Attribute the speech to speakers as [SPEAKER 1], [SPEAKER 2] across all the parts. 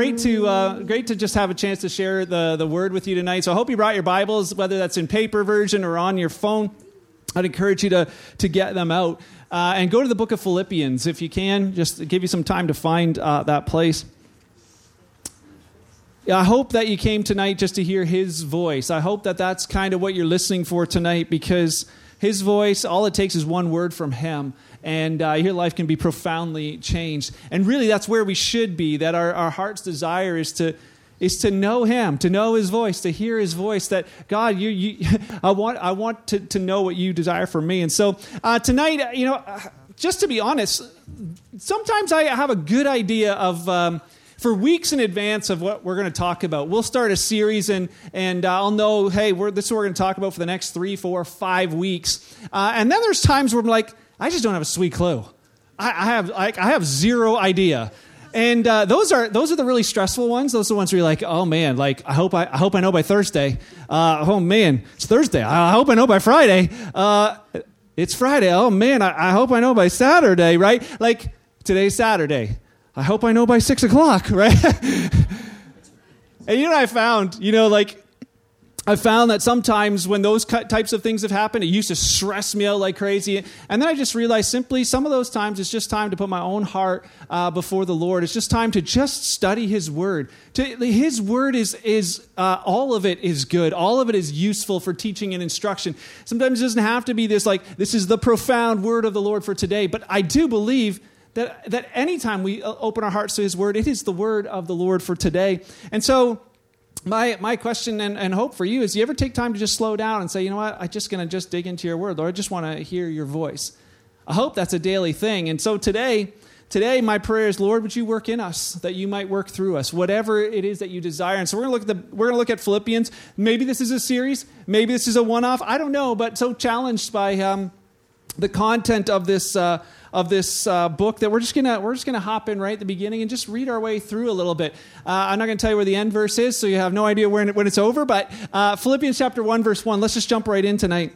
[SPEAKER 1] great to uh, great to just have a chance to share the the word with you tonight. So I hope you brought your Bibles, whether that's in paper version or on your phone. I'd encourage you to to get them out uh, and go to the book of Philippians if you can. Just give you some time to find uh, that place. I hope that you came tonight just to hear his voice. I hope that that's kind of what you're listening for tonight because his voice, all it takes is one word from him, and uh, your life can be profoundly changed. And really, that's where we should be, that our, our heart's desire is to. Is to know Him, to know His voice, to hear His voice. That God, you, you I want, I want to, to know what you desire for me. And so uh, tonight, you know, uh, just to be honest, sometimes I have a good idea of um, for weeks in advance of what we're going to talk about. We'll start a series, and and uh, I'll know, hey, this is what we're going to talk about for the next three, four, five weeks. Uh, and then there's times where I'm like, I just don't have a sweet clue. I, I have like I have zero idea. And uh, those are those are the really stressful ones. Those are the ones where you're like, oh man, like I hope I, I hope I know by Thursday. Uh, oh man, it's Thursday. I hope I know by Friday. Uh, it's Friday. Oh man, I, I hope I know by Saturday. Right? Like today's Saturday. I hope I know by six o'clock, right? and you know I found? You know, like, I found that sometimes when those types of things have happened, it used to stress me out like crazy. And then I just realized simply some of those times it's just time to put my own heart uh, before the Lord. It's just time to just study His Word. To, his Word is, is uh, all of it is good, all of it is useful for teaching and instruction. Sometimes it doesn't have to be this, like, this is the profound Word of the Lord for today. But I do believe that, that anytime we uh, open our hearts to his word, it is the word of the Lord for today. And so, my, my question and, and hope for you is do you ever take time to just slow down and say, you know what, I'm just going to just dig into your word, Lord, I just want to hear your voice. I hope that's a daily thing. And so today, today my prayer is, Lord, would you work in us, that you might work through us, whatever it is that you desire. And so we're going to look at the, we're going to look at Philippians. Maybe this is a series, maybe this is a one-off. I don't know, but so challenged by um, the content of this. Uh, of this uh, book that we're just gonna we're just gonna hop in right at the beginning and just read our way through a little bit. Uh, I'm not gonna tell you where the end verse is, so you have no idea when, when it's over. But uh, Philippians chapter one verse one. Let's just jump right in tonight.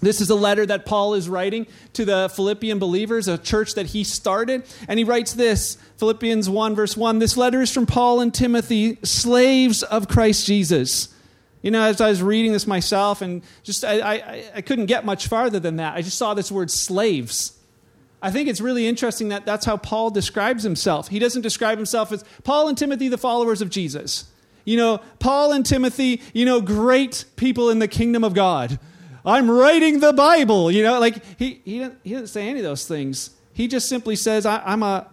[SPEAKER 1] This is a letter that Paul is writing to the Philippian believers, a church that he started. And he writes this Philippians 1, verse 1. This letter is from Paul and Timothy, slaves of Christ Jesus. You know, as I was reading this myself, and just I, I, I couldn't get much farther than that. I just saw this word slaves. I think it's really interesting that that's how Paul describes himself. He doesn't describe himself as Paul and Timothy, the followers of Jesus. You know, Paul and Timothy, you know, great people in the kingdom of God. I'm writing the Bible. You know, like he, he, didn't, he didn't say any of those things. He just simply says, I, am a,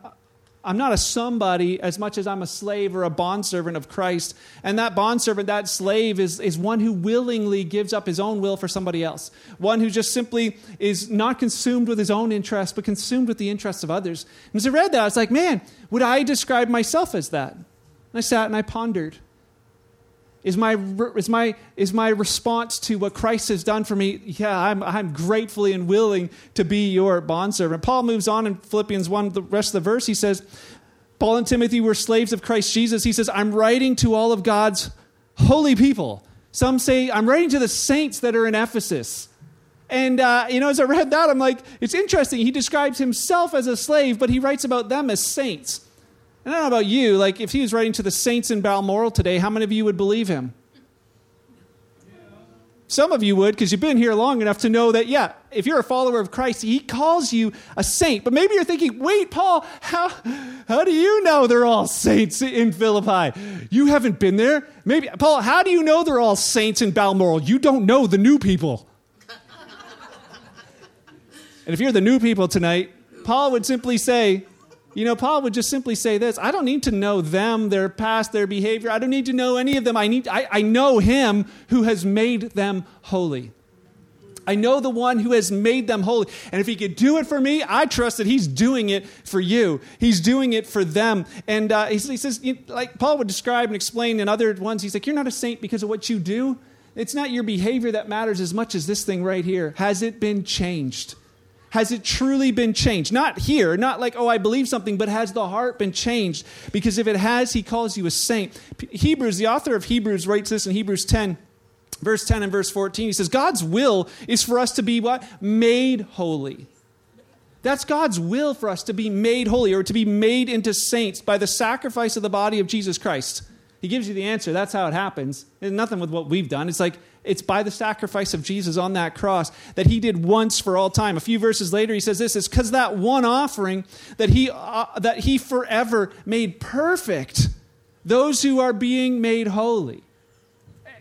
[SPEAKER 1] I'm not a somebody as much as I'm a slave or a bondservant of Christ. And that bondservant, that slave, is, is one who willingly gives up his own will for somebody else. One who just simply is not consumed with his own interests, but consumed with the interests of others. And as I read that, I was like, man, would I describe myself as that? And I sat and I pondered. Is my, is, my, is my response to what Christ has done for me, yeah, I'm, I'm gratefully and willing to be your bondservant. Paul moves on in Philippians 1, the rest of the verse, he says, Paul and Timothy were slaves of Christ Jesus. He says, I'm writing to all of God's holy people. Some say, I'm writing to the saints that are in Ephesus. And, uh, you know, as I read that, I'm like, it's interesting. He describes himself as a slave, but he writes about them as saints. And I don't know about you, like if he was writing to the saints in Balmoral today, how many of you would believe him? Some of you would, because you've been here long enough to know that, yeah, if you're a follower of Christ, he calls you a saint. But maybe you're thinking, wait, Paul, how, how do you know they're all saints in Philippi? You haven't been there. Maybe, Paul, how do you know they're all saints in Balmoral? You don't know the new people. and if you're the new people tonight, Paul would simply say, you know, Paul would just simply say this I don't need to know them, their past, their behavior. I don't need to know any of them. I, need, I, I know him who has made them holy. I know the one who has made them holy. And if he could do it for me, I trust that he's doing it for you. He's doing it for them. And uh, he, he, says, like Paul would describe and explain in other ones, he's like, You're not a saint because of what you do. It's not your behavior that matters as much as this thing right here. Has it been changed? Has it truly been changed? Not here, not like, oh, I believe something, but has the heart been changed? Because if it has, he calls you a saint. Hebrews, the author of Hebrews writes this in Hebrews 10, verse 10 and verse 14. He says, God's will is for us to be what? Made holy. That's God's will for us to be made holy or to be made into saints by the sacrifice of the body of Jesus Christ. He gives you the answer. That's how it happens. It's nothing with what we've done. It's like it's by the sacrifice of Jesus on that cross that he did once for all time. A few verses later, he says this: is because that one offering that he uh, that he forever made perfect those who are being made holy."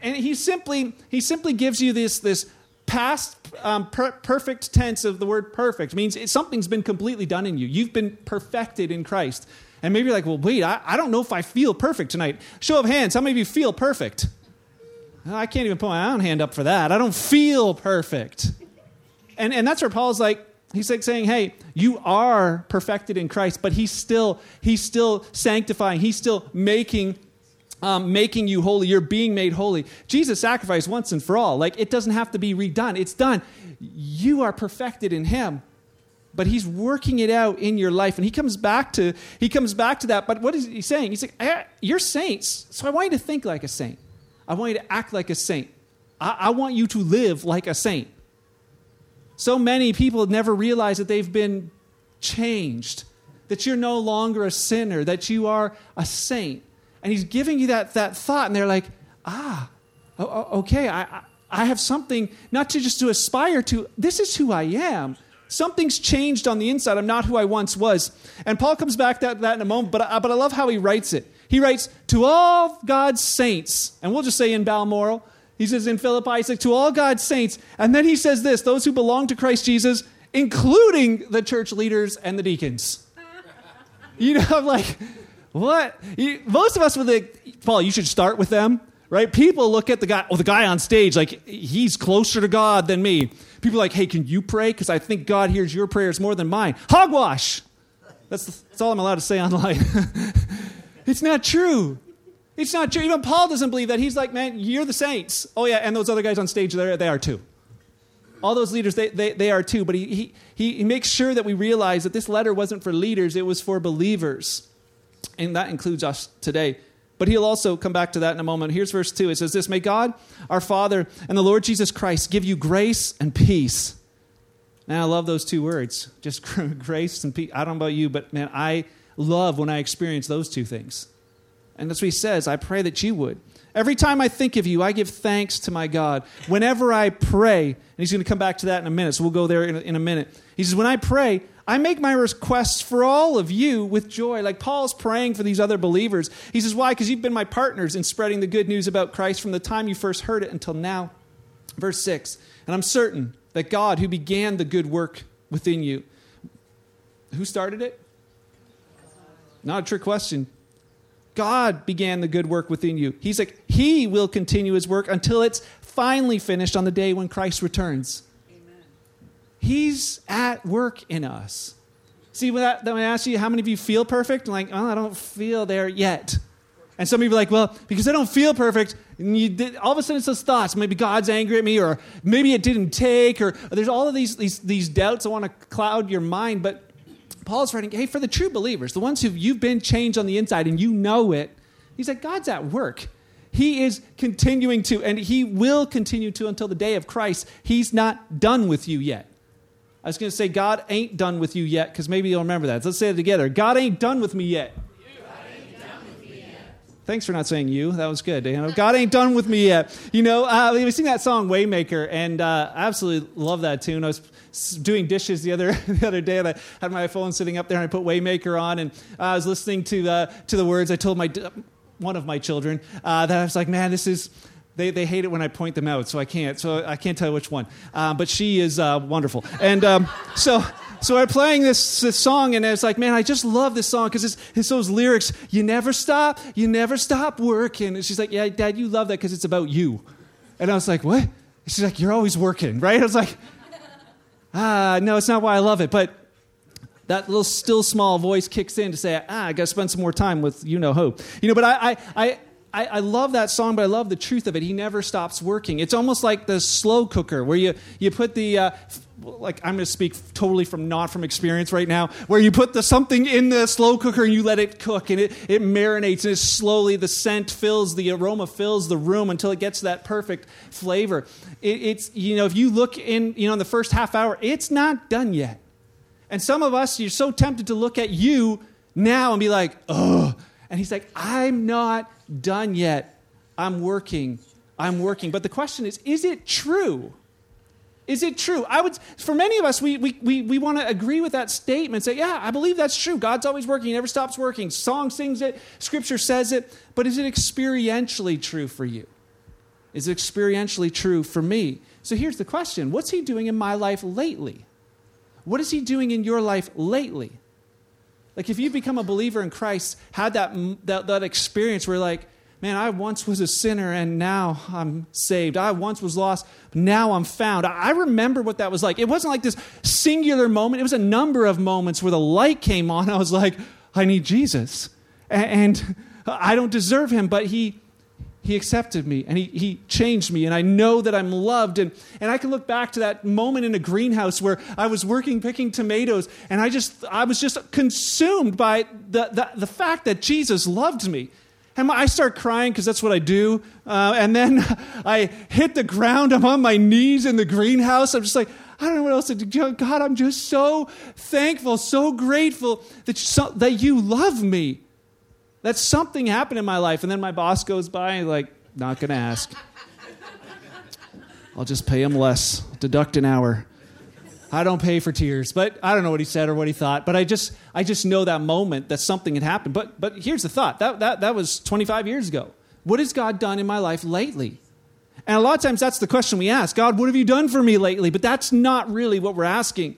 [SPEAKER 1] And he simply he simply gives you this this past um, per- perfect tense of the word perfect it means it, something's been completely done in you. You've been perfected in Christ. And maybe you're like, well, wait, I, I don't know if I feel perfect tonight. Show of hands, how many of you feel perfect? I can't even put my own hand up for that. I don't feel perfect. And, and that's where Paul's like, he's like saying, hey, you are perfected in Christ, but he's still, he's still sanctifying, he's still making um, making you holy. You're being made holy. Jesus sacrificed once and for all. Like, it doesn't have to be redone. It's done. You are perfected in Him. But He's working it out in your life. And He comes back to, he comes back to that. But what is He saying? He's like, You're saints. So I want you to think like a saint. I want you to act like a saint. I, I want you to live like a saint. So many people never realize that they've been changed, that you're no longer a sinner, that you are a saint. And he's giving you that, that thought, and they're like, ah, okay, I, I have something not to just to aspire to. This is who I am. Something's changed on the inside. I'm not who I once was. And Paul comes back to that in a moment, but, but I love how he writes it. He writes, To all God's saints, and we'll just say in Balmoral, he says in Philippi, he says, To all God's saints. And then he says this those who belong to Christ Jesus, including the church leaders and the deacons. you know, I'm like, what? Most of us would think, Paul, you should start with them, right? People look at the guy, oh, the guy on stage, like he's closer to God than me. People are like, hey, can you pray? Because I think God hears your prayers more than mine. Hogwash! That's, that's all I'm allowed to say online. It's not true. It's not true. Even Paul doesn't believe that. He's like, man, you're the saints. Oh, yeah, and those other guys on stage, they are too. All those leaders, they, they, they are too. But he, he, he makes sure that we realize that this letter wasn't for leaders, it was for believers. And that includes us today. But he'll also come back to that in a moment. Here's verse 2. It says this May God, our Father, and the Lord Jesus Christ give you grace and peace. Man, I love those two words. Just grace and peace. I don't know about you, but man, I love when I experience those two things. And that's what he says. I pray that you would. Every time I think of you, I give thanks to my God. Whenever I pray, and he's going to come back to that in a minute, so we'll go there in a, in a minute. He says, When I pray, I make my requests for all of you with joy. Like Paul's praying for these other believers. He says, Why? Because you've been my partners in spreading the good news about Christ from the time you first heard it until now. Verse 6 And I'm certain that God, who began the good work within you, who started it? Not a trick question. God began the good work within you. He's like, He will continue His work until it's finally finished on the day when Christ returns. He's at work in us. See, when, that, when I ask you, how many of you feel perfect? I'm like, oh, I don't feel there yet. And some of you are like, well, because I don't feel perfect, did, all of a sudden it's those thoughts. Maybe God's angry at me, or maybe it didn't take, or, or there's all of these, these, these doubts that want to cloud your mind. But Paul's writing, hey, for the true believers, the ones who you've been changed on the inside and you know it, he's like, God's at work. He is continuing to, and he will continue to until the day of Christ. He's not done with you yet. I was going to say, God ain't done with you yet, because maybe you'll remember that. Let's say it together. God ain't done with me yet. Thanks for not saying you. That was good. You know, God ain't done with me yet. You know, uh, we sing that song Waymaker, and uh, I absolutely love that tune. I was doing dishes the other the other day, and I had my phone sitting up there, and I put Waymaker on, and I was listening to the uh, to the words. I told my one of my children uh, that I was like, man, this is. They, they hate it when I point them out, so I can't. So I can't tell you which one. Uh, but she is uh, wonderful, and um, so so I'm playing this, this song, and it's like, man, I just love this song because it's, it's those lyrics. You never stop, you never stop working. And she's like, yeah, Dad, you love that because it's about you. And I was like, what? She's like, you're always working, right? I was like, ah, no, it's not why I love it. But that little still small voice kicks in to say, ah, I got to spend some more time with you know who. You know, but I, I, I, I, I, love that song, but I love the truth of it. He never stops working. It's almost like the slow cooker where you, you put the, uh, like I'm going to speak totally from not from experience right now, where you put the something in the slow cooker and you let it cook and it, it marinates and it slowly the scent fills, the aroma fills the room until it gets that perfect flavor. It, it's, you know, if you look in, you know, in the first half hour, it's not done yet. And some of us, you're so tempted to look at you now and be like, oh. And he's like, I'm not done yet. I'm working. I'm working. But the question is, is it true? Is it true? I would, for many of us, we, we, we, we want to agree with that statement. Say, yeah, I believe that's true. God's always working. He never stops working. Song sings it. Scripture says it. But is it experientially true for you? Is it experientially true for me? So here's the question What's he doing in my life lately? What is he doing in your life lately? Like, if you become a believer in Christ, had that, that, that experience where, like, man, I once was a sinner and now I'm saved. I once was lost, now I'm found. I remember what that was like. It wasn't like this singular moment, it was a number of moments where the light came on. I was like, I need Jesus. And I don't deserve him, but he he accepted me and he, he changed me and i know that i'm loved and, and i can look back to that moment in a greenhouse where i was working picking tomatoes and i just i was just consumed by the, the, the fact that jesus loved me and i start crying because that's what i do uh, and then i hit the ground i'm on my knees in the greenhouse i'm just like I don't know what else to do. God, I'm just so thankful, so grateful that, so, that you love me. That something happened in my life, and then my boss goes by and like, not gonna ask. I'll just pay him less, deduct an hour. I don't pay for tears, but I don't know what he said or what he thought. But I just, I just know that moment that something had happened. But, but here's the thought that, that, that was 25 years ago. What has God done in my life lately? And a lot of times that's the question we ask God, what have you done for me lately? But that's not really what we're asking.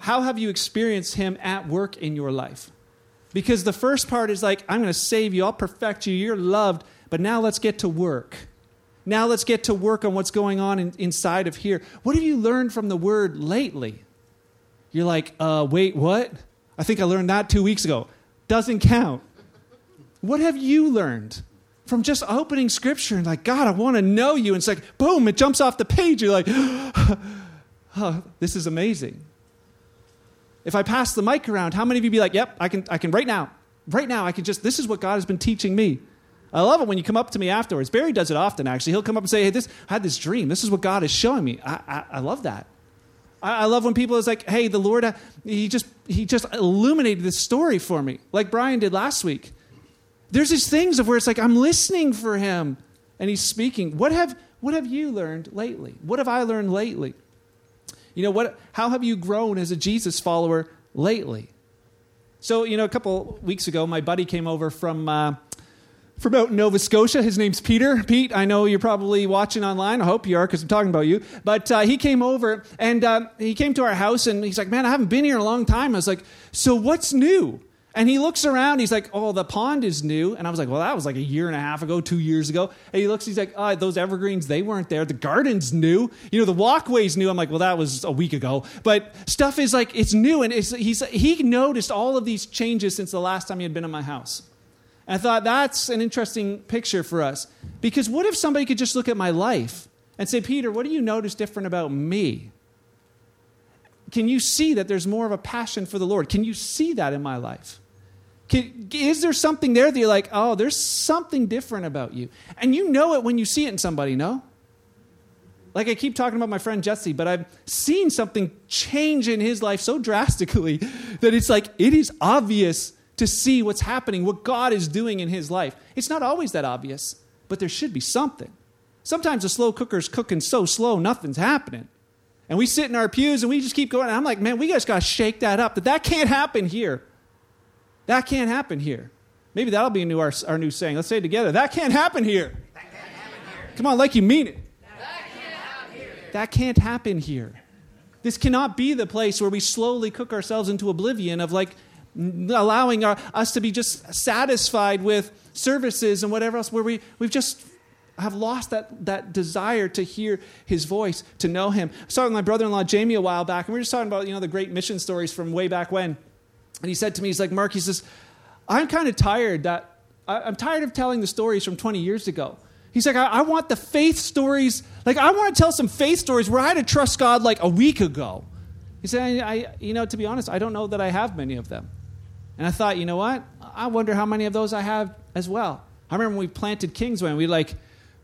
[SPEAKER 1] How have you experienced Him at work in your life? Because the first part is like, I'm going to save you, I'll perfect you, you're loved, but now let's get to work. Now let's get to work on what's going on in, inside of here. What have you learned from the word lately? You're like, uh, wait, what? I think I learned that two weeks ago. Doesn't count. What have you learned from just opening scripture and like, God, I want to know you? And it's like, boom, it jumps off the page. You're like, oh, this is amazing. If I pass the mic around, how many of you be like, yep, I can, I can right now, right now, I can just, this is what God has been teaching me. I love it when you come up to me afterwards. Barry does it often, actually. He'll come up and say, hey, this, I had this dream. This is what God is showing me. I, I, I love that. I, love when people is like, hey, the Lord, uh, he, just, he just illuminated this story for me, like Brian did last week. There's these things of where it's like, I'm listening for him and he's speaking. What have, what have you learned lately? What have I learned lately? You know, what, how have you grown as a Jesus follower lately? So, you know, a couple weeks ago, my buddy came over from, uh, from out in Nova Scotia. His name's Peter. Pete, I know you're probably watching online. I hope you are because I'm talking about you. But uh, he came over and uh, he came to our house and he's like, Man, I haven't been here in a long time. I was like, So what's new? And he looks around, he's like, Oh, the pond is new. And I was like, Well, that was like a year and a half ago, two years ago. And he looks, he's like, Oh, those evergreens, they weren't there. The garden's new. You know, the walkway's new. I'm like, Well, that was a week ago. But stuff is like, it's new. And it's, he's, he noticed all of these changes since the last time he had been in my house. And I thought that's an interesting picture for us. Because what if somebody could just look at my life and say, Peter, what do you notice different about me? Can you see that there's more of a passion for the Lord? Can you see that in my life? Is there something there that you're like, oh, there's something different about you? And you know it when you see it in somebody, no? Like I keep talking about my friend Jesse, but I've seen something change in his life so drastically that it's like it is obvious to see what's happening, what God is doing in his life. It's not always that obvious, but there should be something. Sometimes a slow cooker's cooking so slow, nothing's happening. And we sit in our pews and we just keep going. And I'm like, man, we just got to shake that up. That that can't happen here. That can't happen here. Maybe that'll be new, our, our new saying. Let's say it together. That can't happen here. Can't happen here. Come on, like you mean it. That can't, that can't happen here. This cannot be the place where we slowly cook ourselves into oblivion of like allowing our, us to be just satisfied with services and whatever else, where we, we've just have lost that, that desire to hear his voice, to know him. I was talking with my brother in law, Jamie, a while back, and we were just talking about you know, the great mission stories from way back when. And he said to me, he's like, Mark, he says, I'm kind of tired that I'm tired of telling the stories from 20 years ago. He's like, I, I, want the faith stories. Like, I want to tell some faith stories where I had to trust God like a week ago. He said, I, I, you know, to be honest, I don't know that I have many of them. And I thought, you know what? I wonder how many of those I have as well. I remember when we planted Kingsway, we like,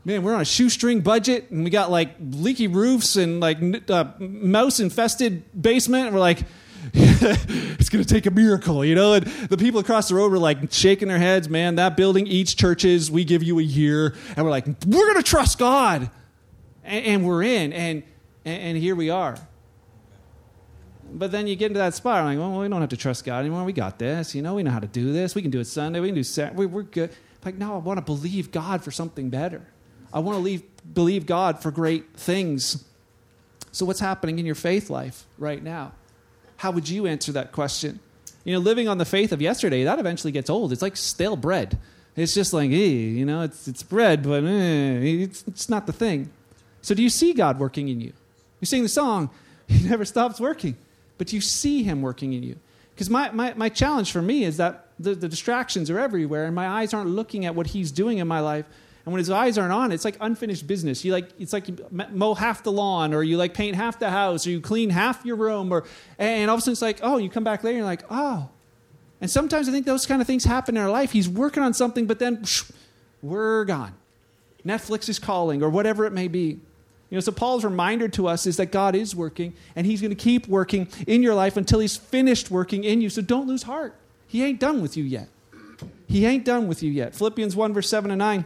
[SPEAKER 1] man, we're on a shoestring budget and we got like leaky roofs and like uh, mouse infested basement. And we're like, it's going to take a miracle, you know? And the people across the road were like shaking their heads, man, that building eats churches. We give you a year. And we're like, we're going to trust God. And, and we're in. And, and here we are. But then you get into that spot, I'm like, well, we don't have to trust God anymore. We got this. You know, we know how to do this. We can do it Sunday. We can do Saturday. We're good. Like, no, I want to believe God for something better. I want to leave, believe God for great things. So, what's happening in your faith life right now? How would you answer that question? You know, living on the faith of yesterday, that eventually gets old. It's like stale bread. It's just like, eh, you know, it's, it's bread, but eh, it's, it's not the thing. So, do you see God working in you? You sing the song, He never stops working but you see him working in you. Because my, my, my challenge for me is that the, the distractions are everywhere, and my eyes aren't looking at what he's doing in my life. And when his eyes aren't on, it's like unfinished business. You like it's like you mow half the lawn, or you like paint half the house, or you clean half your room, or and all of a sudden it's like, oh, you come back later, and you're like, oh. And sometimes I think those kind of things happen in our life. He's working on something, but then we're gone. Netflix is calling, or whatever it may be. You know, so Paul's reminder to us is that God is working and he's going to keep working in your life until he's finished working in you. So don't lose heart. He ain't done with you yet. He ain't done with you yet. Philippians 1, verse 7 and 9.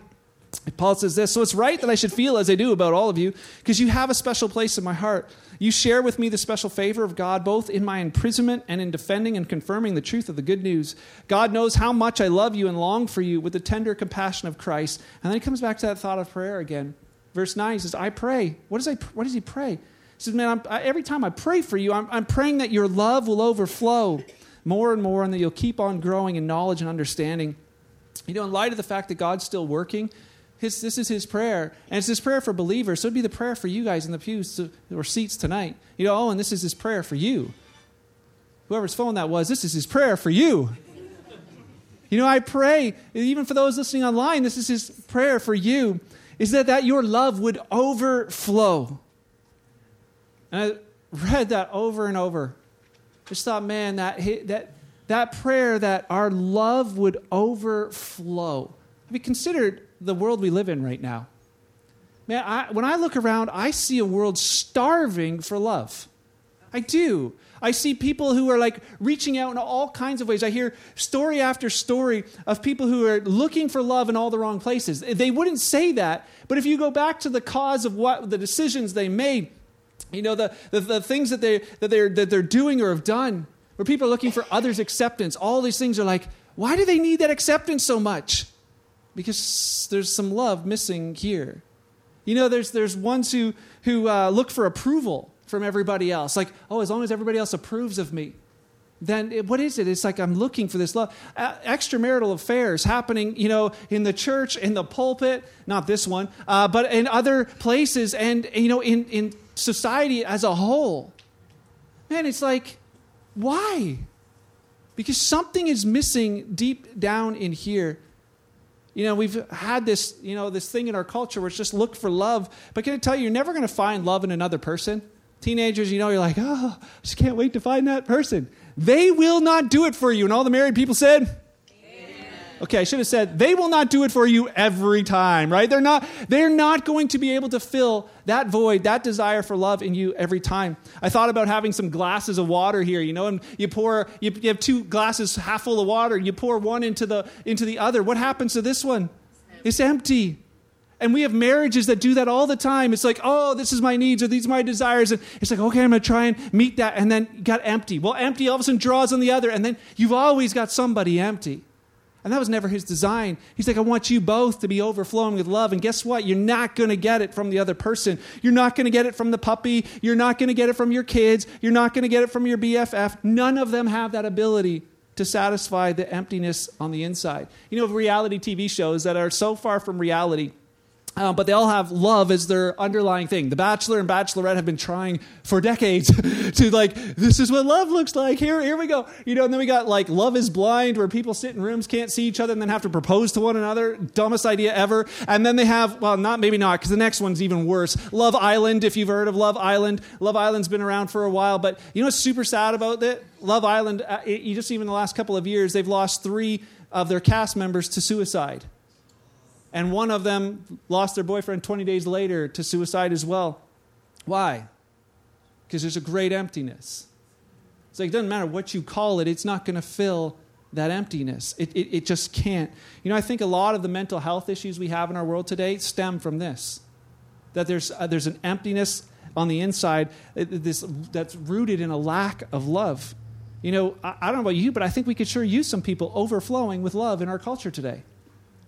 [SPEAKER 1] Paul says this So it's right that I should feel as I do about all of you, because you have a special place in my heart. You share with me the special favor of God, both in my imprisonment and in defending and confirming the truth of the good news. God knows how much I love you and long for you with the tender compassion of Christ. And then he comes back to that thought of prayer again verse 9, he says, I pray. What does, I, what does he pray? He says, Man, I, every time I pray for you, I'm, I'm praying that your love will overflow more and more and that you'll keep on growing in knowledge and understanding. You know, in light of the fact that God's still working, his, this is his prayer. And it's his prayer for believers. So it'd be the prayer for you guys in the pews or seats tonight. You know, oh, and this is his prayer for you. Whoever's phone that was, this is his prayer for you. You know, I pray, even for those listening online, this is his prayer for you is that, that your love would overflow. And I read that over and over. Just thought, man, that, that, that prayer that our love would overflow. Have you considered the world we live in right now? Man, I, when I look around, I see a world starving for love. I do. I see people who are like reaching out in all kinds of ways. I hear story after story of people who are looking for love in all the wrong places. They wouldn't say that, but if you go back to the cause of what the decisions they made, you know, the, the, the things that, they, that, they're, that they're doing or have done, where people are looking for others' acceptance, all these things are like, why do they need that acceptance so much? Because there's some love missing here. You know, there's, there's ones who, who uh, look for approval from everybody else. Like, oh, as long as everybody else approves of me, then it, what is it? It's like I'm looking for this love. Extramarital affairs happening, you know, in the church, in the pulpit, not this one, uh, but in other places and, you know, in, in society as a whole. Man, it's like, why? Because something is missing deep down in here. You know, we've had this, you know, this thing in our culture where it's just look for love. But can I tell you, you're never going to find love in another person. Teenagers, you know, you're like, oh, I just can't wait to find that person. They will not do it for you. And all the married people said. Okay, I should have said they will not do it for you every time, right? They're not they're not going to be able to fill that void, that desire for love in you every time. I thought about having some glasses of water here, you know, and you pour you, you have two glasses half full of water, you pour one into the into the other. What happens to this one? It's empty. And we have marriages that do that all the time. It's like, oh, this is my needs or these are my desires. And it's like, okay, I'm going to try and meet that. And then got empty. Well, empty all of a sudden draws on the other. And then you've always got somebody empty. And that was never his design. He's like, I want you both to be overflowing with love. And guess what? You're not going to get it from the other person. You're not going to get it from the puppy. You're not going to get it from your kids. You're not going to get it from your BFF. None of them have that ability to satisfy the emptiness on the inside. You know, reality TV shows that are so far from reality um, but they all have love as their underlying thing. The Bachelor and Bachelorette have been trying for decades to like, this is what love looks like. Here, here we go. You know, and then we got like Love is Blind, where people sit in rooms, can't see each other, and then have to propose to one another. Dumbest idea ever. And then they have, well, not maybe not, because the next one's even worse. Love Island, if you've heard of Love Island. Love Island's been around for a while, but you know what's super sad about it? Love Island, uh, it, you just even the last couple of years, they've lost three of their cast members to suicide. And one of them lost their boyfriend 20 days later to suicide as well. Why? Because there's a great emptiness. It's like, it doesn't matter what you call it, it's not going to fill that emptiness. It, it, it, just can't. You know, I think a lot of the mental health issues we have in our world today stem from this that there's, uh, there's an emptiness on the inside uh, this, that's rooted in a lack of love. You know, I, I don't know about you, but I think we could sure use some people overflowing with love in our culture today.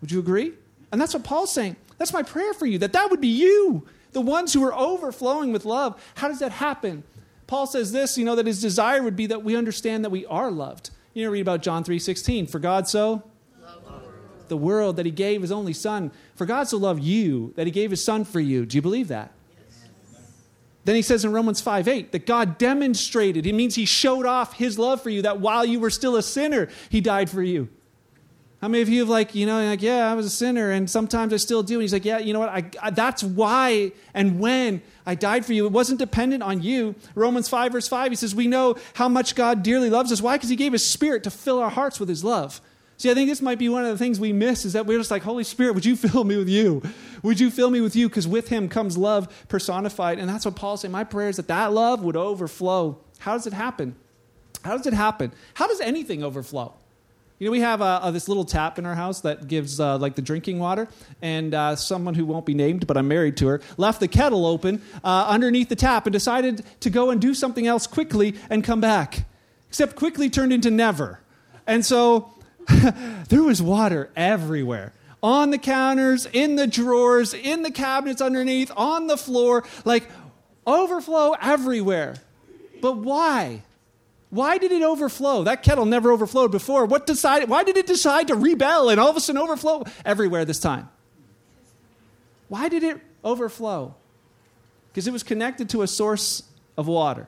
[SPEAKER 1] Would you agree? And that's what Paul's saying. That's my prayer for you, that that would be you, the ones who are overflowing with love. How does that happen? Paul says this, you know, that his desire would be that we understand that we are loved. You know, read about John 3.16. For God so the world that he gave his only son. For God so loved you that he gave his son for you. Do you believe that? Then he says in Romans 5 8 that God demonstrated, it means he showed off his love for you, that while you were still a sinner, he died for you. How many of you have like, you know, like, yeah, I was a sinner and sometimes I still do. And he's like, yeah, you know what? I, I, that's why and when I died for you. It wasn't dependent on you. Romans 5, verse 5, he says, we know how much God dearly loves us. Why? Because he gave his spirit to fill our hearts with his love. See, I think this might be one of the things we miss is that we're just like, Holy Spirit, would you fill me with you? Would you fill me with you? Because with him comes love personified. And that's what Paul's saying. My prayer is that that love would overflow. How does it happen? How does it happen? How does anything overflow? You know, we have uh, uh, this little tap in our house that gives uh, like the drinking water, and uh, someone who won't be named, but I'm married to her, left the kettle open uh, underneath the tap and decided to go and do something else quickly and come back. Except quickly turned into never. And so there was water everywhere on the counters, in the drawers, in the cabinets underneath, on the floor, like overflow everywhere. But why? Why did it overflow? That kettle never overflowed before. What decided why did it decide to rebel and all of a sudden overflow everywhere this time? Why did it overflow? Because it was connected to a source of water.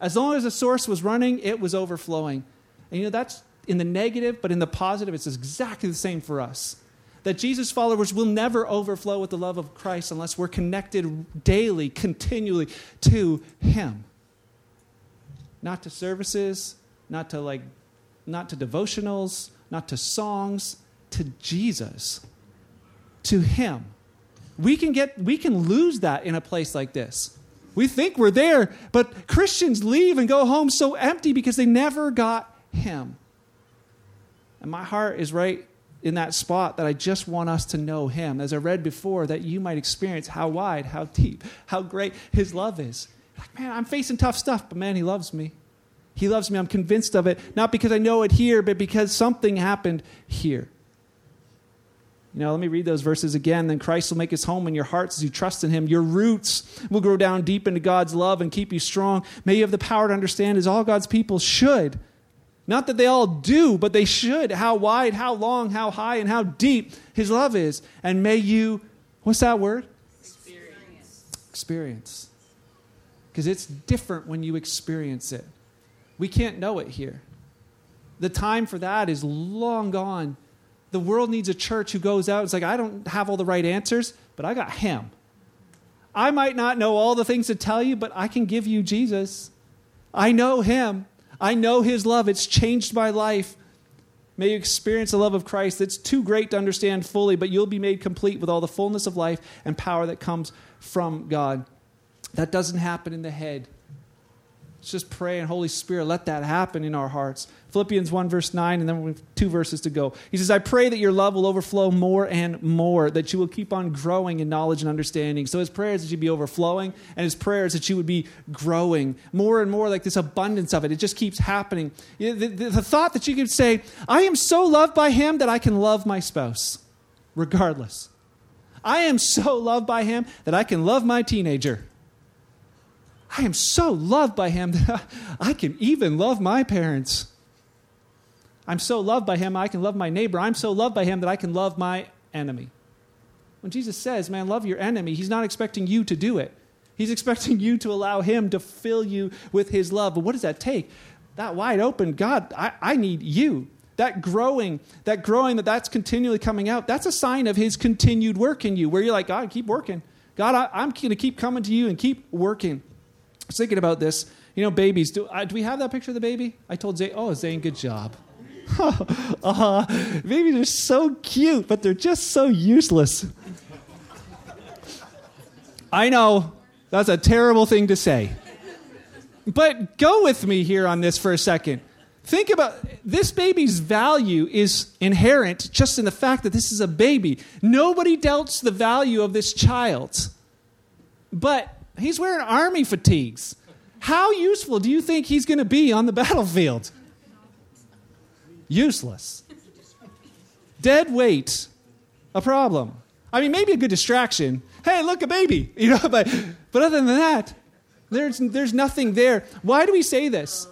[SPEAKER 1] As long as the source was running, it was overflowing. And you know that's in the negative, but in the positive, it's exactly the same for us. That Jesus' followers will never overflow with the love of Christ unless we're connected daily, continually to Him. Not to services, not to like, not to devotionals, not to songs, to Jesus, to Him. We can get, we can lose that in a place like this. We think we're there, but Christians leave and go home so empty because they never got Him. And my heart is right in that spot that I just want us to know Him. As I read before, that you might experience how wide, how deep, how great His love is. Like, man, I'm facing tough stuff, but man, He loves me. He loves me. I'm convinced of it, not because I know it here, but because something happened here. You know, let me read those verses again. Then Christ will make his home in your hearts as you trust in him. Your roots will grow down deep into God's love and keep you strong. May you have the power to understand, as all God's people should, not that they all do, but they should. How wide, how long, how high, and how deep His love is. And may you, what's that word?
[SPEAKER 2] Experience.
[SPEAKER 1] Experience. Because it's different when you experience it. We can't know it here. The time for that is long gone. The world needs a church who goes out. It's like, I don't have all the right answers, but I got Him. I might not know all the things to tell you, but I can give you Jesus. I know Him. I know His love. It's changed my life. May you experience the love of Christ that's too great to understand fully, but you'll be made complete with all the fullness of life and power that comes from God. That doesn't happen in the head. Let's just pray and Holy Spirit, let that happen in our hearts. Philippians 1, verse 9, and then we have two verses to go. He says, I pray that your love will overflow more and more, that you will keep on growing in knowledge and understanding. So his prayer is that you'd be overflowing, and his prayer is that you would be growing more and more, like this abundance of it. It just keeps happening. The, the, the thought that you could say, I am so loved by him that I can love my spouse, regardless. I am so loved by him that I can love my teenager I am so loved by him that I can even love my parents. I'm so loved by him, I can love my neighbor. I'm so loved by him that I can love my enemy. When Jesus says, man, love your enemy, he's not expecting you to do it. He's expecting you to allow him to fill you with his love. But what does that take? That wide open, God, I, I need you. That growing, that growing, that that's continually coming out, that's a sign of his continued work in you, where you're like, God, keep working. God, I, I'm going to keep coming to you and keep working was thinking about this. You know, babies. Do, uh, do we have that picture of the baby? I told Zane, oh, Zane, good job. uh, babies are so cute, but they're just so useless. I know that's a terrible thing to say. But go with me here on this for a second. Think about this baby's value is inherent just in the fact that this is a baby. Nobody doubts the value of this child. But he's wearing army fatigues. How useful do you think he's going to be on the battlefield? Useless. Dead weight. A problem. I mean, maybe a good distraction. Hey, look, a baby. You know, but, but other than that, there's, there's nothing there. Why do we say this?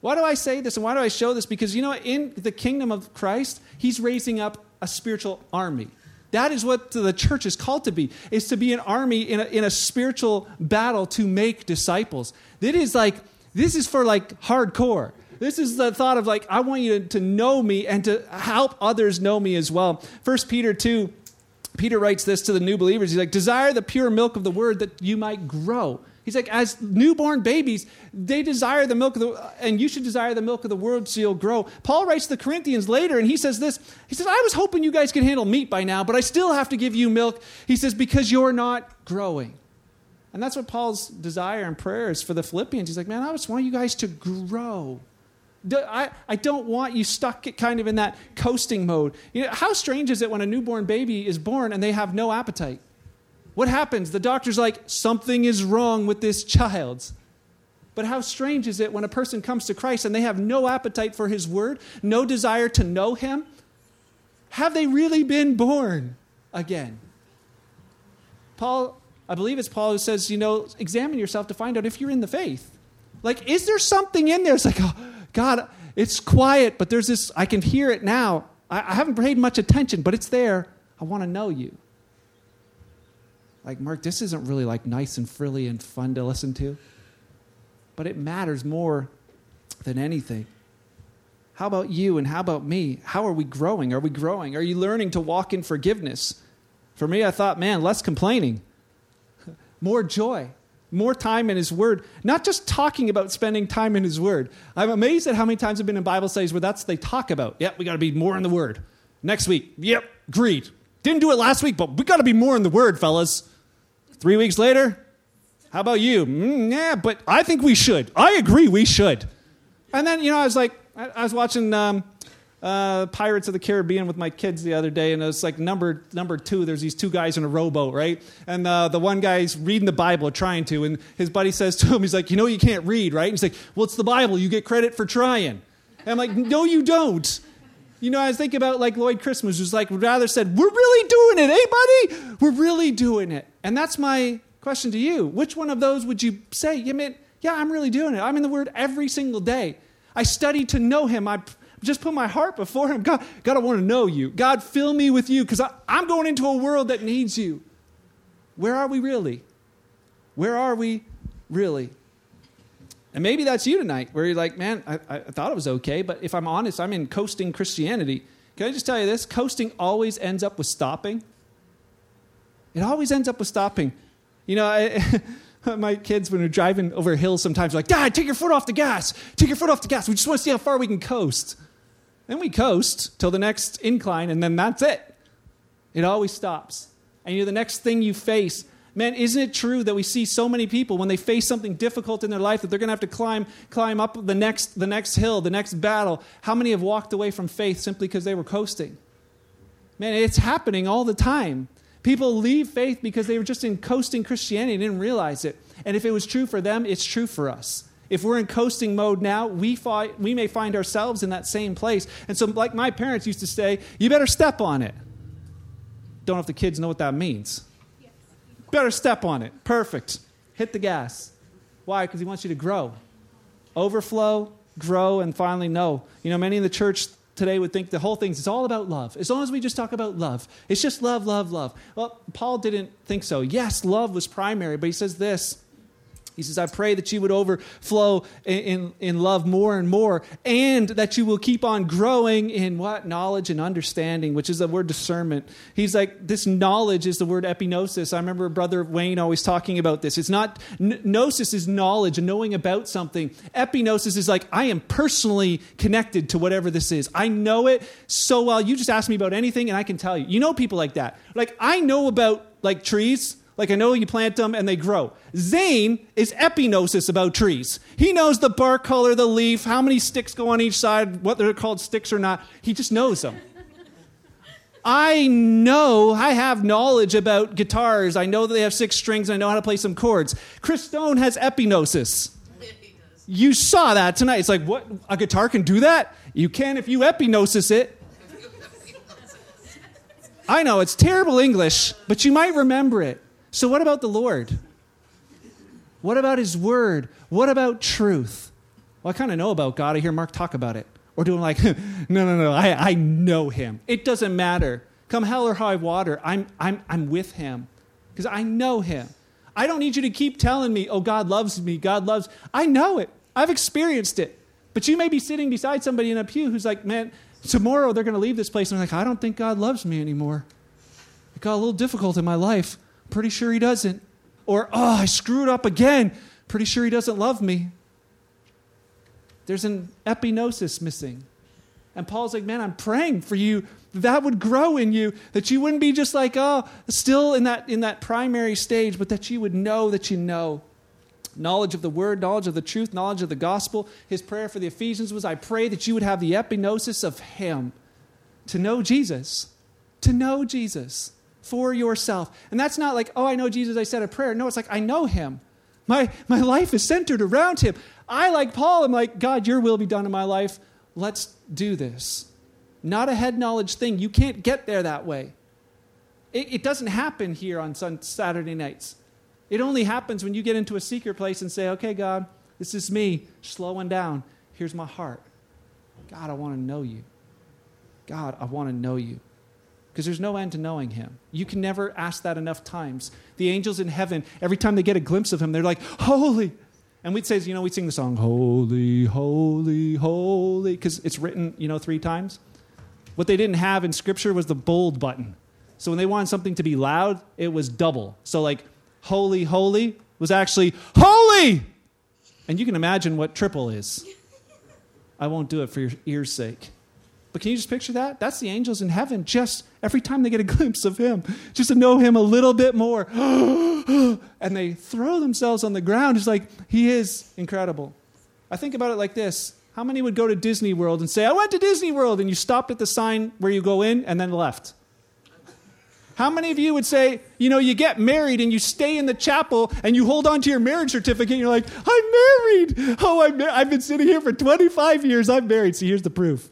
[SPEAKER 1] Why do I say this and why do I show this? Because, you know, in the kingdom of Christ, he's raising up a spiritual army. That is what the church is called to be, is to be an army in a, in a spiritual battle to make disciples. It is like, this is for like hardcore. This is the thought of like, I want you to, to know me and to help others know me as well. First Peter 2, Peter writes this to the new believers. He's like, desire the pure milk of the word that you might grow. He's like, as newborn babies, they desire the milk of the, and you should desire the milk of the word so you'll grow. Paul writes to the Corinthians later, and he says this. He says, I was hoping you guys could handle meat by now, but I still have to give you milk. He says, because you're not growing. And that's what Paul's desire and prayer is for the Philippians. He's like, man, I just want you guys to grow. I, I don't want you stuck kind of in that coasting mode. You know, how strange is it when a newborn baby is born and they have no appetite? What happens? The doctor's like, something is wrong with this child. But how strange is it when a person comes to Christ and they have no appetite for his word, no desire to know him? Have they really been born again? Paul, I believe it's Paul who says, you know, examine yourself to find out if you're in the faith. Like, is there something in there? It's like, oh, God, it's quiet, but there's this, I can hear it now. I, I haven't paid much attention, but it's there. I want to know you like, Mark, this isn't really like nice and frilly and fun to listen to. But it matters more than anything. How about you and how about me? How are we growing? Are we growing? Are you learning to walk in forgiveness? For me, I thought, man, less complaining, more joy, more time in His Word. Not just talking about spending time in His Word. I'm amazed at how many times I've been in Bible studies where that's they talk about. Yep, we got to be more in the Word. Next week, yep, agreed. Didn't do it last week, but we got to be more in the Word, fellas. Three weeks later, how about you? Mm, yeah, but I think we should. I agree, we should. And then, you know, I was like, I, I was watching um, uh, Pirates of the Caribbean with my kids the other day, and it was like number number two. There's these two guys in a rowboat, right? And uh, the one guy's reading the Bible, trying to, and his buddy says to him, he's like, "You know, you can't read, right?" And he's like, "Well, it's the Bible. You get credit for trying." And I'm like, "No, you don't." You know, I was thinking about like Lloyd Christmas, who's like rather said, "We're really doing it, eh, buddy? We're really doing it." And that's my question to you. Which one of those would you say? You mean, yeah, I'm really doing it. I'm in the Word every single day. I study to know Him. I just put my heart before Him. God, God, I want to know you. God, fill me with you because I'm going into a world that needs you. Where are we really? Where are we really? And maybe that's you tonight, where you're like, man, I, I, thought it was okay, but if I'm honest, I'm in coasting Christianity. Can I just tell you this? Coasting always ends up with stopping. It always ends up with stopping. You know, I, my kids, when we're driving over hills, sometimes like, Dad, take your foot off the gas. Take your foot off the gas. We just want to see how far we can coast. Then we coast till the next incline, and then that's it. It always stops. And you know, the next thing you face Man, isn't it true that we see so many people when they face something difficult in their life that they're going to have to climb, climb up the next, the next hill, the next battle? How many have walked away from faith simply because they were coasting? Man, it's happening all the time. People leave faith because they were just in coasting Christianity and didn't realize it. And if it was true for them, it's true for us. If we're in coasting mode now, we, fi- we may find ourselves in that same place. And so, like my parents used to say, you better step on it. Don't know if the kids know what that means. Better step on it. Perfect. Hit the gas. Why? Because he wants you to grow. Overflow, grow, and finally know. You know, many in the church today would think the whole thing is all about love. As long as we just talk about love, it's just love, love, love. Well, Paul didn't think so. Yes, love was primary, but he says this He says, I pray that you would overflow in, in, in, love more and more, and that you will keep on growing in what? Knowledge and understanding, which is the word discernment. He's like, this knowledge is the word epignosis. I remember Brother Wayne always talking about this. It's not, gnosis is knowledge knowing about something. Epignosis is like, I am personally connected to whatever this is. I know it so well. You just ask me about anything, and I can tell you. You know people like that. Like, I know about like trees like I know you plant them and they grow. Zane is epignosis about trees. He knows the bark color, the leaf, how many sticks go on each side, what they're called sticks or not. He just knows them. I know, I have knowledge about guitars. I know that they have six strings. I know how to play some chords. Chris Stone has epignosis. You saw that tonight. It's like, what? A guitar can do that? You can if you epignosis it. I know, it's terrible English, but you might remember it. So, what about the Lord? What about His Word? What about truth? Well, I kind of know about God. I hear Mark talk about it. Or doing like, no, no, no, I, I know Him. It doesn't matter. Come hell or high water, I'm, I'm, I'm with Him because I know Him. I don't need you to keep telling me, oh, God loves me, God loves. I know it. I've experienced it. But you may be sitting beside somebody in a pew who's like, man, tomorrow they're going to leave this place. And I'm like, I don't think God loves me anymore. It got a little difficult in my life. Pretty sure he doesn't. Or, oh, I screwed up again. Pretty sure he doesn't love me. There's an epignosis missing. And Paul's like, man, I'm praying for you that would grow in you, that you wouldn't be just like, oh, still in that, in that primary stage, but that you would know that you know. Knowledge of the word, knowledge of the truth, knowledge of the gospel. His prayer for the Ephesians was, I pray that you would have the epignosis of him, to know Jesus, to know Jesus for yourself. And that's not like, oh, I know Jesus, I said a prayer. No, it's like, I know him. My, my life is centered around him. I, like Paul, am like, God, your will be done in my life. Let's do this. Not a head knowledge thing. You can't get there that way. It, it doesn't happen here on Saturday nights. It only happens when you get into a secret place and say, okay, God, this is me slowing down. Here's my heart. God, I want to know you. God, I want to know you because there's no end to knowing him. You can never ask that enough times. The angels in heaven, every time they get a glimpse of him, they're like, Holy. And we'd say, you know, we'd sing the song, Holy, Holy, Holy, because it's written, you know, three times. What they didn't have in Scripture was the bold button. So when they wanted something to be loud, it was double. So, like, Holy, Holy was actually Holy! And you can imagine what triple is. I won't do it for your ear's sake. But can you just picture that? That's the angels in heaven just every time they get a glimpse of him, just to know him a little bit more. and they throw themselves on the ground. It's like, he is incredible. I think about it like this How many would go to Disney World and say, I went to Disney World, and you stopped at the sign where you go in and then left? How many of you would say, you know, you get married and you stay in the chapel and you hold on to your marriage certificate and you're like, I'm married. Oh, I'm mar- I've been sitting here for 25 years. I'm married. See, here's the proof.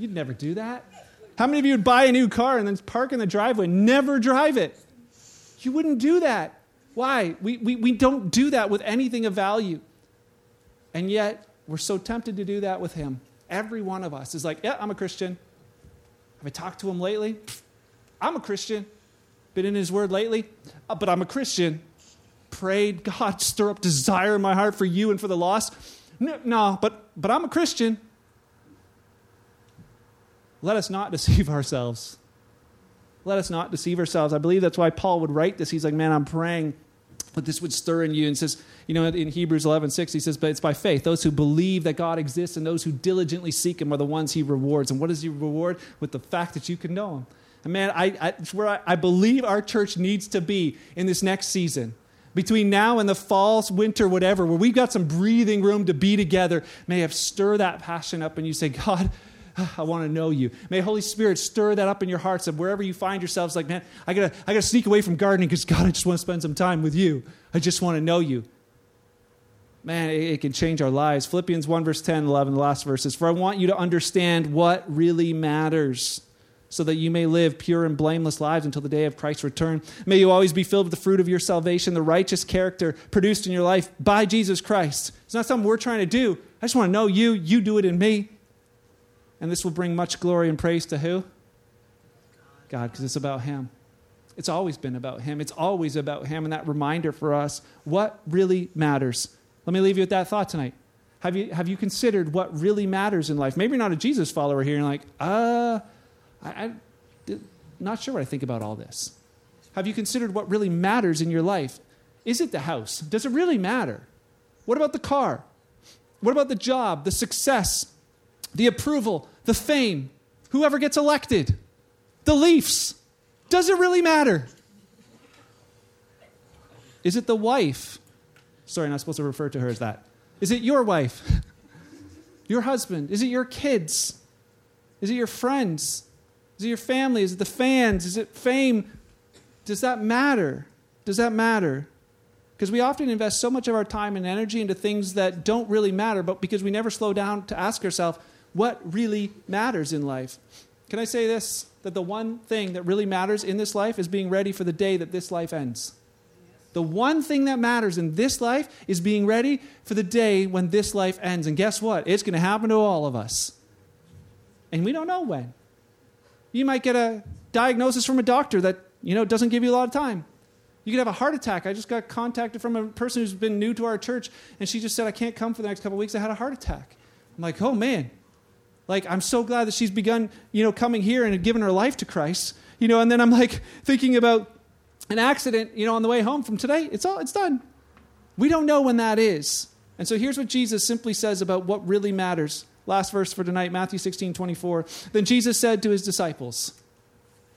[SPEAKER 1] You'd never do that. How many of you would buy a new car and then park in the driveway, never drive it? You wouldn't do that. Why? We, we, we don't do that with anything of value. And yet, we're so tempted to do that with Him. Every one of us is like, yeah, I'm a Christian. Have I talked to Him lately? I'm a Christian. Been in His Word lately? Uh, but I'm a Christian. Prayed, God, stir up desire in my heart for you and for the lost. No, no but, but I'm a Christian let us not deceive ourselves. Let us not deceive ourselves. I believe that's why Paul would write this. He's like, man, I'm praying that this would stir in you. And says, you know, in Hebrews 11, 6, he says, but it's by faith. Those who believe that God exists and those who diligently seek him are the ones he rewards. And what does he reward? With the fact that you can know him. And man, I, I, it's where I, I believe our church needs to be in this next season between now and the fall, winter, whatever, where we've got some breathing room to be together, may have stir that passion up and you say, God, I want to know you. May Holy Spirit stir that up in your hearts of wherever you find yourselves like, man, I gotta, I gotta sneak away from gardening because God, I just want to spend some time with you. I just want to know you. Man, it, it can change our lives. Philippians 1, verse 10, 11, the last verses. For I want you to understand what really matters so that you may live pure and blameless lives until the day of Christ's return. May you always be filled with the fruit of your salvation, the righteous character produced in your life by Jesus Christ. It's not something we're trying to do. I just want to know you. You do it in me. And this will bring much glory and praise to who? God, because it's about Him. It's always been about Him. It's always about Him. And that reminder for us what really matters. Let me leave you with that thought tonight. Have you, have you considered what really matters in life? Maybe you're not a Jesus follower here and like, uh, I, I'm not sure what I think about all this. Have you considered what really matters in your life? Is it the house? Does it really matter? What about the car? What about the job, the success, the approval, the fame? Whoever gets elected? The Leafs? Does it really matter? Is it the wife? Sorry, I'm not supposed to refer to her as that. Is it your wife? Your husband? Is it your kids? Is it your friends? Is it your family? Is it the fans? Is it fame? Does that matter? Does that matter? Because we often invest so much of our time and energy into things that don't really matter, but because we never slow down to ask ourselves, what really matters in life? Can I say this? That the one thing that really matters in this life is being ready for the day that this life ends. The one thing that matters in this life is being ready for the day when this life ends. And guess what? It's going to happen to all of us. And we don't know when. You might get a diagnosis from a doctor that, you know, doesn't give you a lot of time. You could have a heart attack. I just got contacted from a person who's been new to our church, and she just said, I can't come for the next couple weeks. I had a heart attack. I'm like, oh man. Like, I'm so glad that she's begun, you know, coming here and giving her life to Christ. You know, and then I'm like thinking about an accident, you know, on the way home from today. It's all it's done. We don't know when that is. And so here's what Jesus simply says about what really matters. Last verse for tonight, Matthew 16, 24. Then Jesus said to his disciples,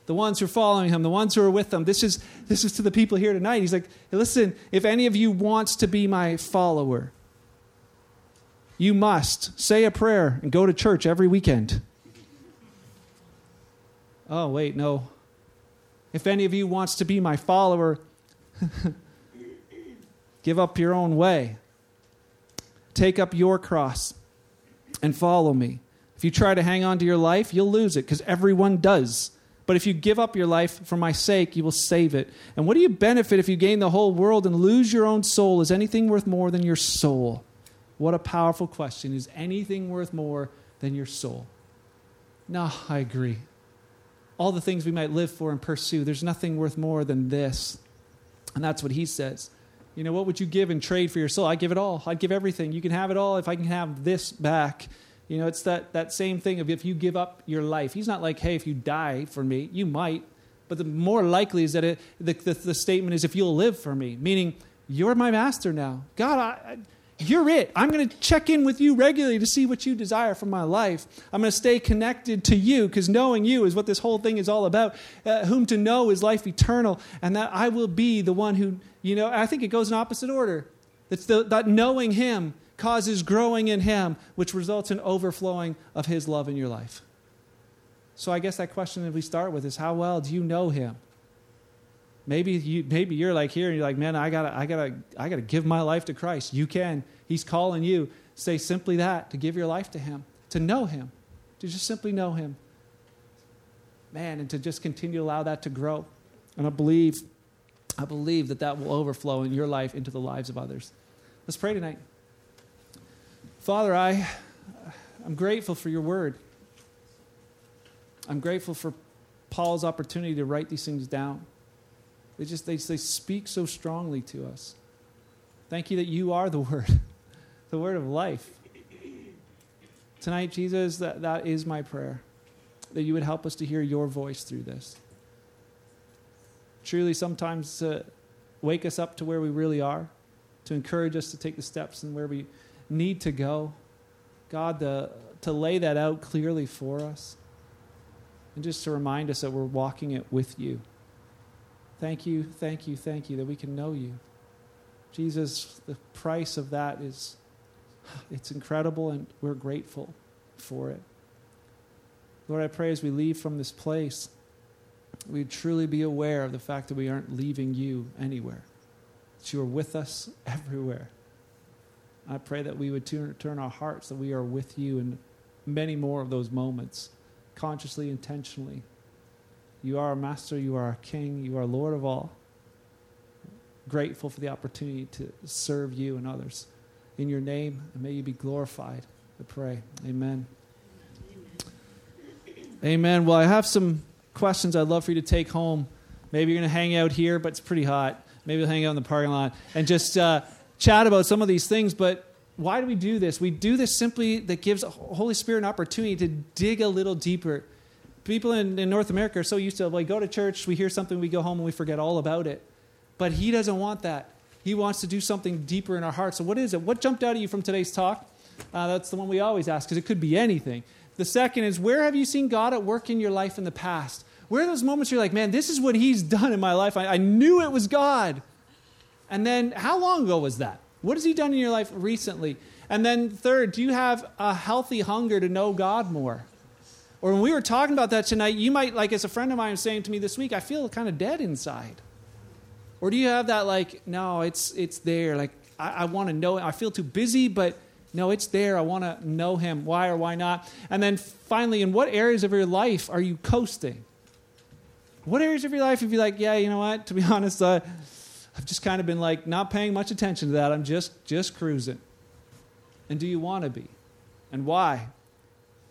[SPEAKER 1] the ones who are following him, the ones who are with him. This is, this is to the people here tonight. He's like, hey, listen, if any of you wants to be my follower, you must say a prayer and go to church every weekend. Oh, wait, no. If any of you wants to be my follower, give up your own way. Take up your cross and follow me. If you try to hang on to your life, you'll lose it because everyone does. But if you give up your life for my sake, you will save it. And what do you benefit if you gain the whole world and lose your own soul? Is anything worth more than your soul? What a powerful question. Is anything worth more than your soul? No, I agree. All the things we might live for and pursue, there's nothing worth more than this. And that's what he says. You know, what would you give and trade for your soul? I'd give it all. I'd give everything. You can have it all if I can have this back. You know, it's that, that same thing of if you give up your life. He's not like, hey, if you die for me, you might. But the more likely is that it, the, the, the statement is if you'll live for me, meaning you're my master now. God, I, you're it. I'm going to check in with you regularly to see what you desire from my life. I'm going to stay connected to you because knowing you is what this whole thing is all about. Uh, whom to know is life eternal, and that I will be the one who, you know, I think it goes in opposite order. It's the, that knowing him causes growing in him, which results in overflowing of his love in your life. So I guess that question that we start with is how well do you know him? Maybe you maybe you're like here and you're like, man, I gotta I gotta I gotta give my life to Christ. You can. He's calling you. Say simply that, to give your life to him, to know him, to just simply know him. Man, and to just continue to allow that to grow. And I believe, I believe that that will overflow in your life into the lives of others. Let's pray tonight. Father, I, I'm grateful for your word. I'm grateful for Paul's opportunity to write these things down. They just they, they speak so strongly to us. Thank you that you are the word, the word of life. Tonight, Jesus, that, that is my prayer. That you would help us to hear your voice through this. Truly, sometimes to wake us up to where we really are, to encourage us to take the steps and where we need to go. God, the, to lay that out clearly for us. And just to remind us that we're walking it with you. Thank you, thank you, thank you that we can know you. Jesus, the price of that is it's incredible and we're grateful for it. Lord, I pray as we leave from this place, we truly be aware of the fact that we aren't leaving you anywhere, that you are with us everywhere. I pray that we would turn, turn our hearts, that we are with you in many more of those moments, consciously, intentionally. You are our master, you are our king, you are Lord of all. Grateful for the opportunity to serve you and others. In your name, and may you be glorified. I pray. Amen. Amen. Well, I have some questions I'd love for you to take home Maybe you're going to hang out here, but it's pretty hot. Maybe you'll hang out in the parking lot and just uh, chat about some of these things. But why do we do this? We do this simply that gives Holy Spirit an opportunity to dig a little deeper. People in, in North America are so used to, like, go to church, we hear something, we go home, and we forget all about it. But He doesn't want that. He wants to do something deeper in our hearts. So, what is it? What jumped out at you from today's talk? Uh, that's the one we always ask because it could be anything. The second is, where have you seen God at work in your life in the past? Where are those moments you're like, man, this is what He's done in my life? I, I knew it was God. And then, how long ago was that? What has He done in your life recently? And then, third, do you have a healthy hunger to know God more? Or when we were talking about that tonight, you might, like, as a friend of mine was saying to me this week, I feel kind of dead inside. Or do you have that, like, no, it's, it's there. Like, I, I want to know. I feel too busy, but no, it's there. I want to know Him. Why or why not? And then finally, in what areas of your life are you coasting? What areas of your life, if you're like, yeah, you know what, to be honest, uh, I've just kind of been like not paying much attention to that. I'm just just cruising. And do you want to be? And why?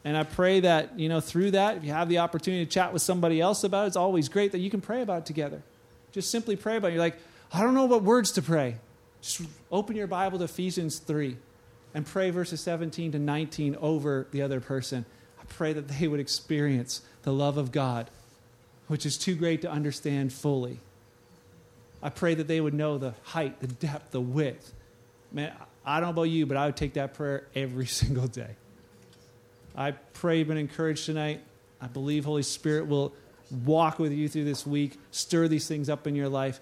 [SPEAKER 1] And I pray that, you know, through that, if you have the opportunity to chat with somebody else about it, it's always great that you can pray about it together. Just simply pray about it. You're like, I don't know what words to pray. Just open your Bible to Ephesians 3 and pray verses 17 to 19 over the other person. I pray that they would experience the love of God, which is too great to understand fully. I pray that they would know the height, the depth, the width. Man, I don't know about you, but I would take that prayer every single day. I pray you've been encouraged tonight. I believe Holy Spirit will walk with you through this week, stir these things up in your life.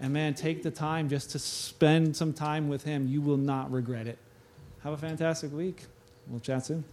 [SPEAKER 1] And man, take the time just to spend some time with Him. You will not regret it. Have a fantastic week. We'll chat soon.